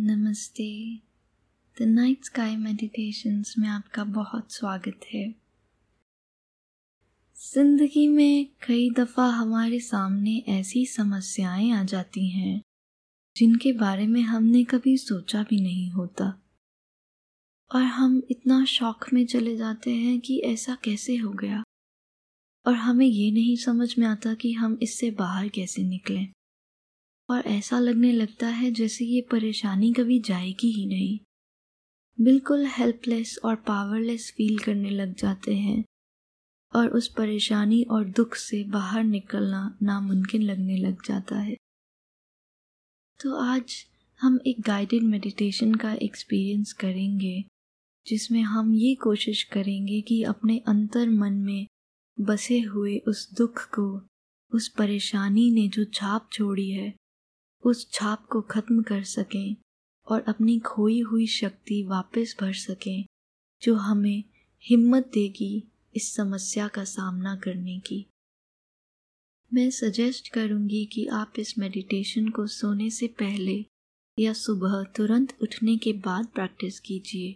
नमस्ते। The night sky meditations में आपका बहुत स्वागत है। ज़िंदगी में कई दफ़ा हमारे सामने ऐसी समस्याएँ आ जाती हैं, जिनके बारे में हमने कभी सोचा भी नहीं होता। और हम इतना शौक में चले जाते हैं कि ऐसा कैसे हो गया? और हमें ये नहीं समझ में आता कि हम इससे बाहर कैसे निकलें। और ऐसा लगने लगता है जैसे ये परेशानी कभी जाएगी ही नहीं। बिल्कुल हेल्पलेस और पावरलेस फील करने लग जाते हैं और उस परेशानी और दुख से बाहर निकलना नामुमकिन लगने लग जाता है। तो आज हम एक गाइडेड मेडिटेशन का एक्सपीरियंस करेंगे, जिसमें हम ये कोशिश करेंगे कि अपने अंतर मन में बसे हुए उस दुख को, उस परेशानी ने जो छाप छोड़ी है उस छाप को खत्म कर सकें और अपनी खोई हुई शक्ति वापस भर सकें, जो हमें हिम्मत देगी इस समस्या का सामना करने की। मैं सजेस्ट करूँगी कि आप इस मेडिटेशन को सोने से पहले या सुबह तुरंत उठने के बाद प्रैक्टिस कीजिए।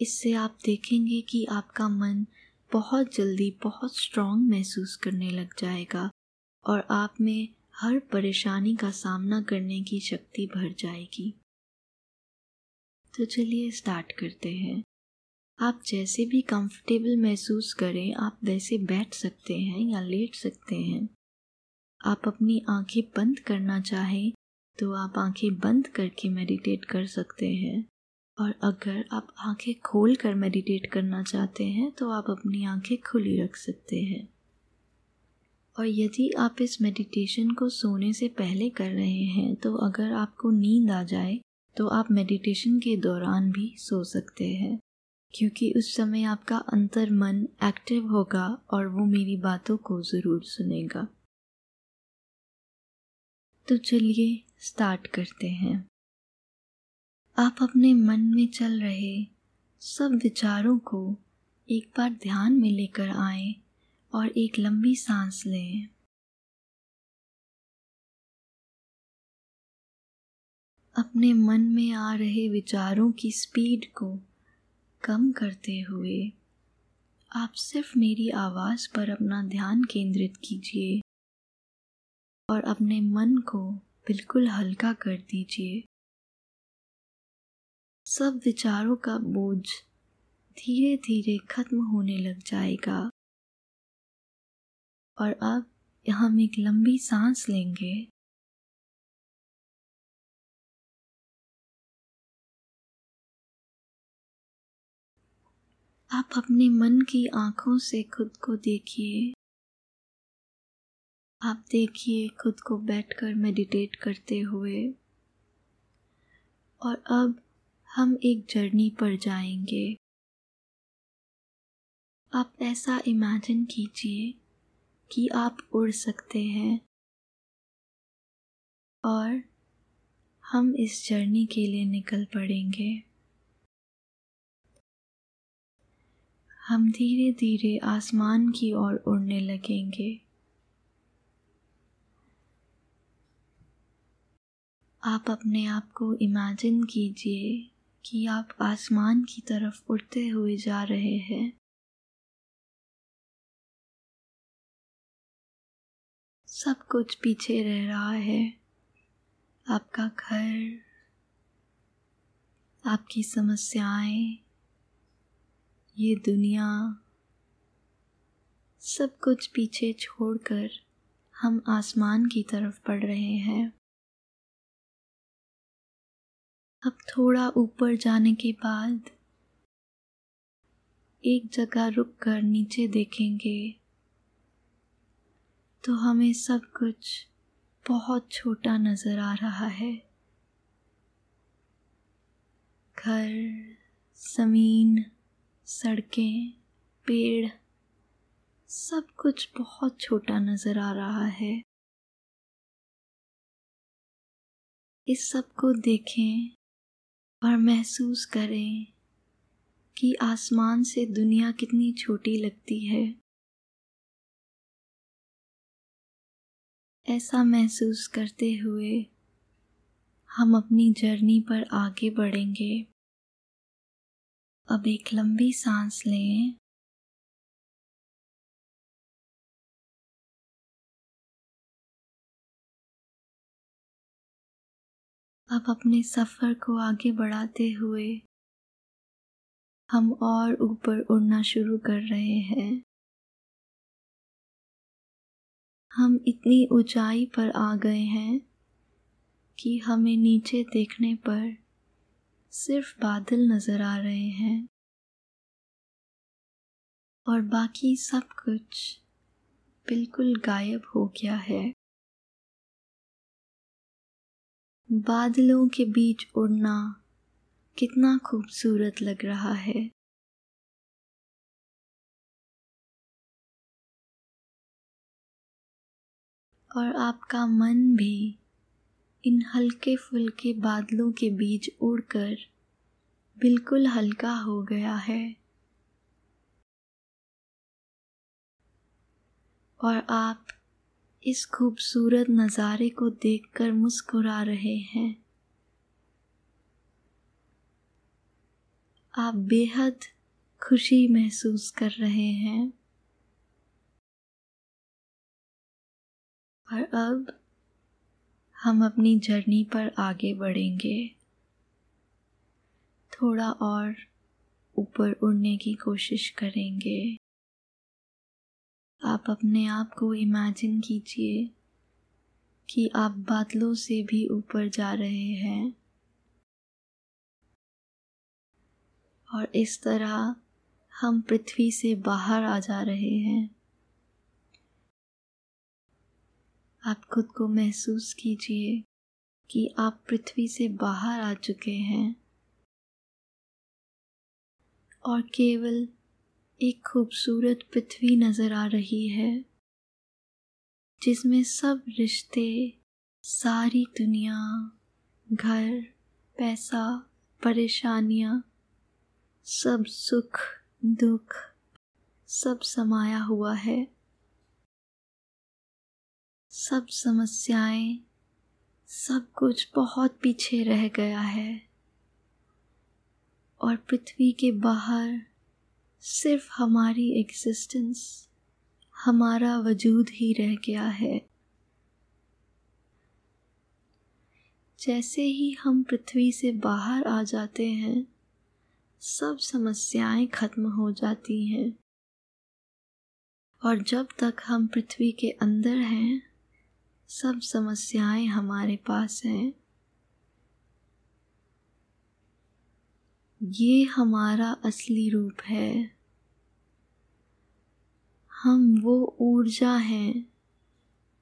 इससे आप देखेंगे कि आपका मन बहुत जल्दी बहुत स्ट्रांग महसूस करने लग जाएगा और आप में हर परेशानी का सामना करने की शक्ति भर जाएगी। तो चलिए स्टार्ट करते हैं। आप जैसे भी कंफर्टेबल महसूस करें, आप वैसे बैठ सकते हैं या लेट सकते हैं। आप अपनी आँखें बंद करना चाहें तो आप आँखें बंद करके मेडिटेट कर सकते हैं। और अगर आप आँखें खोल कर मेडिटेट करना चाहते हैं तो आप अपनी आँखें खुली रख सकते हैं। और यदि आप इस मेडिटेशन को सोने से पहले कर रहे हैं तो अगर आपको नींद आ जाए तो आप मेडिटेशन के दौरान भी सो सकते हैं। क्योंकि उस समय आपका अंतर मन एक्टिव होगा और वो मेरी बातों को ज़रूर सुनेगा। तो चलिए स्टार्ट करते हैं। आप अपने मन में चल रहे सब विचारों को एक बार ध्यान में लेकर आए। और एक लंबी सांस लें। अपने मन में आ रहे विचारों की स्पीड को कम करते हुए आप सिर्फ़ मेरी आवाज़ पर अपना ध्यान केंद्रित कीजिए और अपने मन को बिल्कुल हल्का कर दीजिए। सब विचारों का बोझ धीरे धीरे खत्म होने लग जाएगा। और अब हम एक लंबी सांस लेंगे। आप अपने मन की आँखों से खुद को देखिए। आप देखिए खुद को बैठकर मेडिटेट करते हुए। और अब हम एक जर्नी पर जाएँगे। आप ऐसा इमेजिन कीजिए कि आप उड़ सकते हैं। और हम इस जर्नी के लिए निकल पड़ेंगे। हम धीरे धीरे आसमान की ओर उड़ने लगेंगे। आप अपने आप को इमेजिन कीजिए कि आप आसमान की तरफ़ उड़ते हुए जा रहे हैं। सब कुछ पीछे रह रहा है। आपका घर, आपकी समस्याएँ, ये दुनिया, सब कुछ पीछे छोड़कर हम आसमान की तरफ़ बढ़ रहे हैं। अब थोड़ा ऊपर जाने के बाद एक जगह रुक कर नीचे देखेंगे। तो हमें सब कुछ बहुत छोटा नज़र आ रहा है। घर, ज़मीन, सड़कें, पेड़, सब कुछ बहुत छोटा नज़र आ रहा है। इस सबको देखें और महसूस करें कि आसमान से दुनिया कितनी छोटी लगती है। ऐसा महसूस करते हुए हम अपनी जर्नी पर आगे बढ़ेंगे। अब एक लंबी सांस लें। अब अपने सफ़र को आगे बढ़ाते हुए हम और ऊपर उड़ना शुरू कर रहे हैं। हम इतनी ऊंचाई पर आ गए हैं कि हमें नीचे देखने पर सिर्फ़ बादल नज़र आ रहे हैं। और बाकी सब कुछ बिल्कुल गायब हो गया है। बादलों के बीच उड़ना कितना खूबसूरत लग रहा है। और आपका मन भी इन हल्के फुल्के बादलों के बीच उड़कर बिल्कुल हल्का हो गया है। और आप इस खूबसूरत नज़ारे को देखकर मुस्कुरा रहे हैं। आप बेहद खुशी महसूस कर रहे हैं। और अब हम अपनी जर्नी पर आगे बढ़ेंगे। थोड़ा और ऊपर उड़ने की कोशिश करेंगे। आप अपने आप को इमेजिन कीजिए कि आप बादलों से भी ऊपर जा रहे हैं। और इस तरह हम पृथ्वी से बाहर आ जा रहे हैं। आप खुद को महसूस कीजिए कि आप पृथ्वी से बाहर आ चुके हैं। और केवल एक खूबसूरत पृथ्वी नज़र आ रही है, जिसमें सब रिश्ते, सारी दुनिया, घर, पैसा, परेशानियाँ, सब सुख, दुख, सब समाया हुआ है। सब समस्याएँ, सब कुछ बहुत पीछे रह गया है। और पृथ्वी के बाहर सिर्फ़ हमारी एग्जिस्टेंस हमारा वजूद ही रह गया है। जैसे ही हम पृथ्वी से बाहर आ जाते हैं, सब समस्याएँ खत्म हो जाती हैं। और जब तक हम पृथ्वी के अंदर हैं सब समस्याएँ हमारे पास हैं। ये हमारा असली रूप है। हम वो ऊर्जा हैं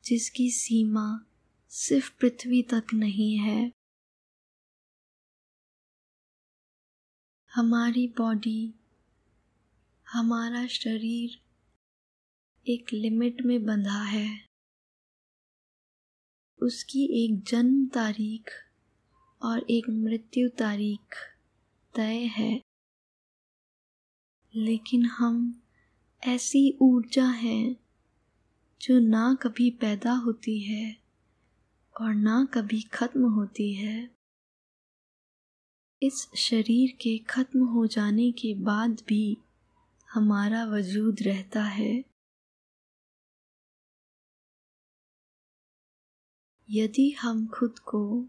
जिसकी सीमा सिर्फ़ पृथ्वी तक नहीं है। हमारी बॉडी हमारा शरीर एक लिमिट में बंधा है। उसकी एक जन्म तारीख और एक मृत्यु तारीख तय है। लेकिन हम ऐसी ऊर्जा हैं जो ना कभी पैदा होती है और ना कभी खत्म होती है। इस शरीर के खत्म हो जाने के बाद भी हमारा वजूद रहता है। यदि हम खुद को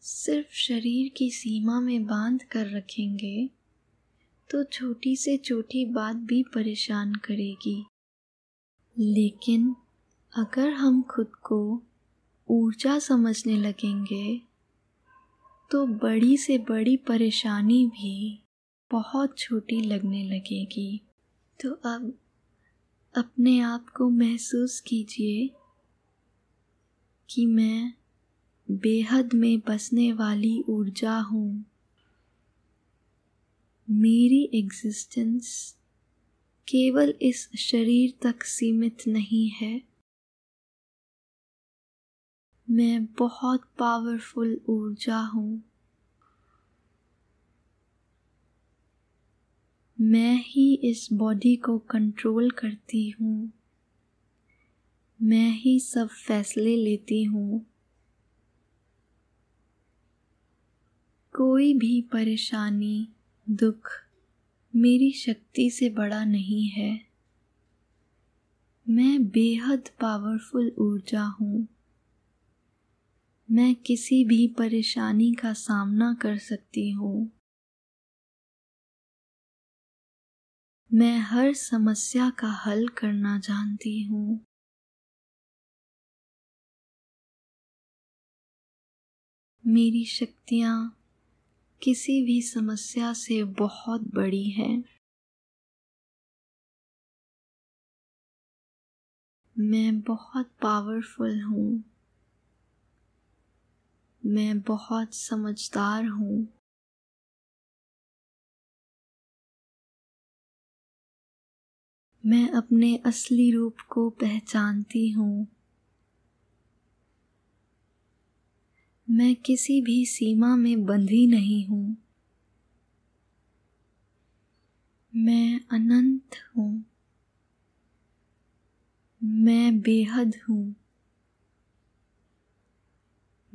सिर्फ़ शरीर की सीमा में बाँध कर रखेंगे तो छोटी से छोटी बात भी परेशान करेगी। लेकिन अगर हम खुद को ऊर्जा समझने लगेंगे तो बड़ी से बड़ी परेशानी भी बहुत छोटी लगने लगेगी। तो अब अपने आप को महसूस कीजिए कि मैं बेहद में बसने वाली ऊर्जा हूँ। मेरी एग्जिस्टेंस केवल इस शरीर तक सीमित नहीं है। मैं बहुत पावरफुल ऊर्जा हूँ। मैं ही इस बॉडी को कंट्रोल करती हूँ। मैं ही सब फैसले लेती हूँ। कोई भी परेशानी, दुख मेरी शक्ति से बड़ा नहीं है। मैं बेहद पावरफुल ऊर्जा हूँ। मैं किसी भी परेशानी का सामना कर सकती हूँ। मैं हर समस्या का हल करना जानती हूँ। मेरी शक्तियाँ किसी भी समस्या से बहुत बड़ी हैं। मैं बहुत पावरफुल हूँ। मैं बहुत समझदार हूँ। मैं अपने असली रूप को पहचानती हूँ। मैं किसी भी सीमा में बंधी नहीं हूँ। मैं अनंत हूँ। मैं बेहद हूँ।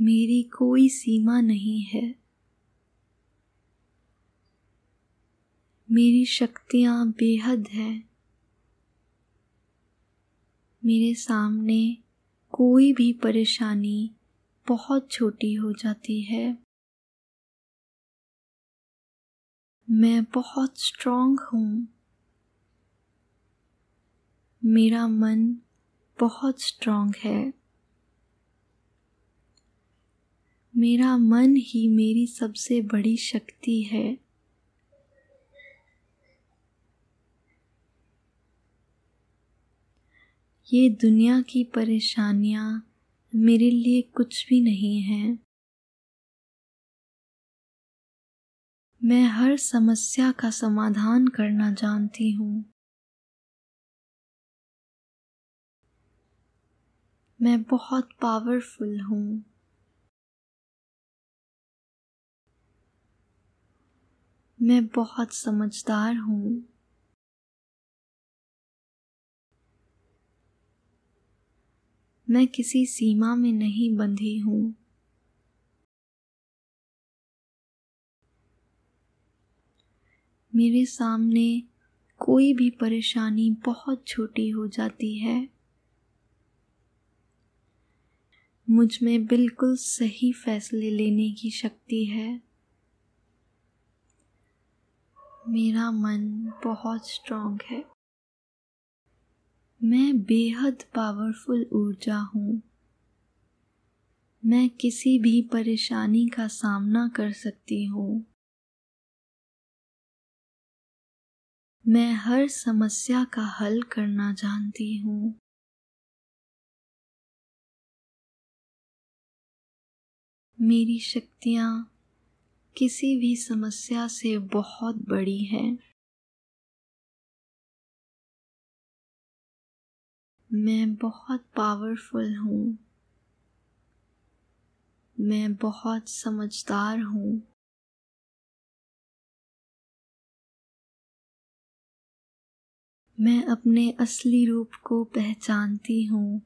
मेरी कोई सीमा नहीं है। मेरी शक्तियाँ बेहद हैं। मेरे सामने कोई भी परेशानी बहुत छोटी हो जाती है। मैं बहुत स्ट्रांग हूँ। मेरा मन बहुत स्ट्रांग है। मेरा मन ही मेरी सबसे बड़ी शक्ति है। ये दुनिया की परेशानियाँ मेरे लिए कुछ भी नहीं है। मैं हर समस्या का समाधान करना जानती हूँ। मैं बहुत पावरफुल हूँ। मैं बहुत समझदार हूँ। मैं किसी सीमा में नहीं बंधी हूँ। मेरे सामने कोई भी परेशानी बहुत छोटी हो जाती है। मुझमें बिल्कुल सही फैसले लेने की शक्ति है। मेरा मन बहुत स्ट्रांग है। मैं बेहद पावरफुल ऊर्जा हूँ। मैं किसी भी परेशानी का सामना कर सकती हूँ। मैं हर समस्या का हल करना जानती हूँ। मेरी शक्तियाँ किसी भी समस्या से बहुत बड़ी हैं। मैं बहुत पावरफुल हूँ। मैं बहुत समझदार हूँ। मैं अपने असली रूप को पहचानती हूँ।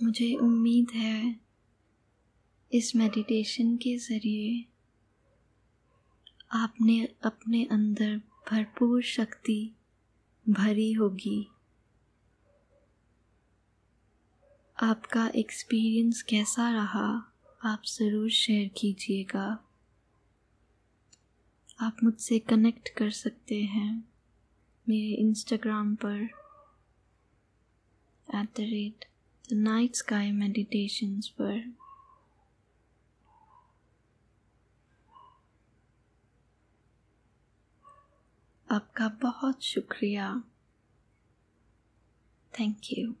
मुझे उम्मीद है इस मेडिटेशन के ज़रिए आपने अपने अंदर भरपूर शक्ति भरी होगी। आपका एक्सपीरियंस कैसा रहा, आप ज़रूर शेयर कीजिएगा। आप मुझसे कनेक्ट कर सकते हैं मेरे इंस्टाग्राम पर at the rate the night sky meditations पर आपका बहुत शुक्रिया थैंक यू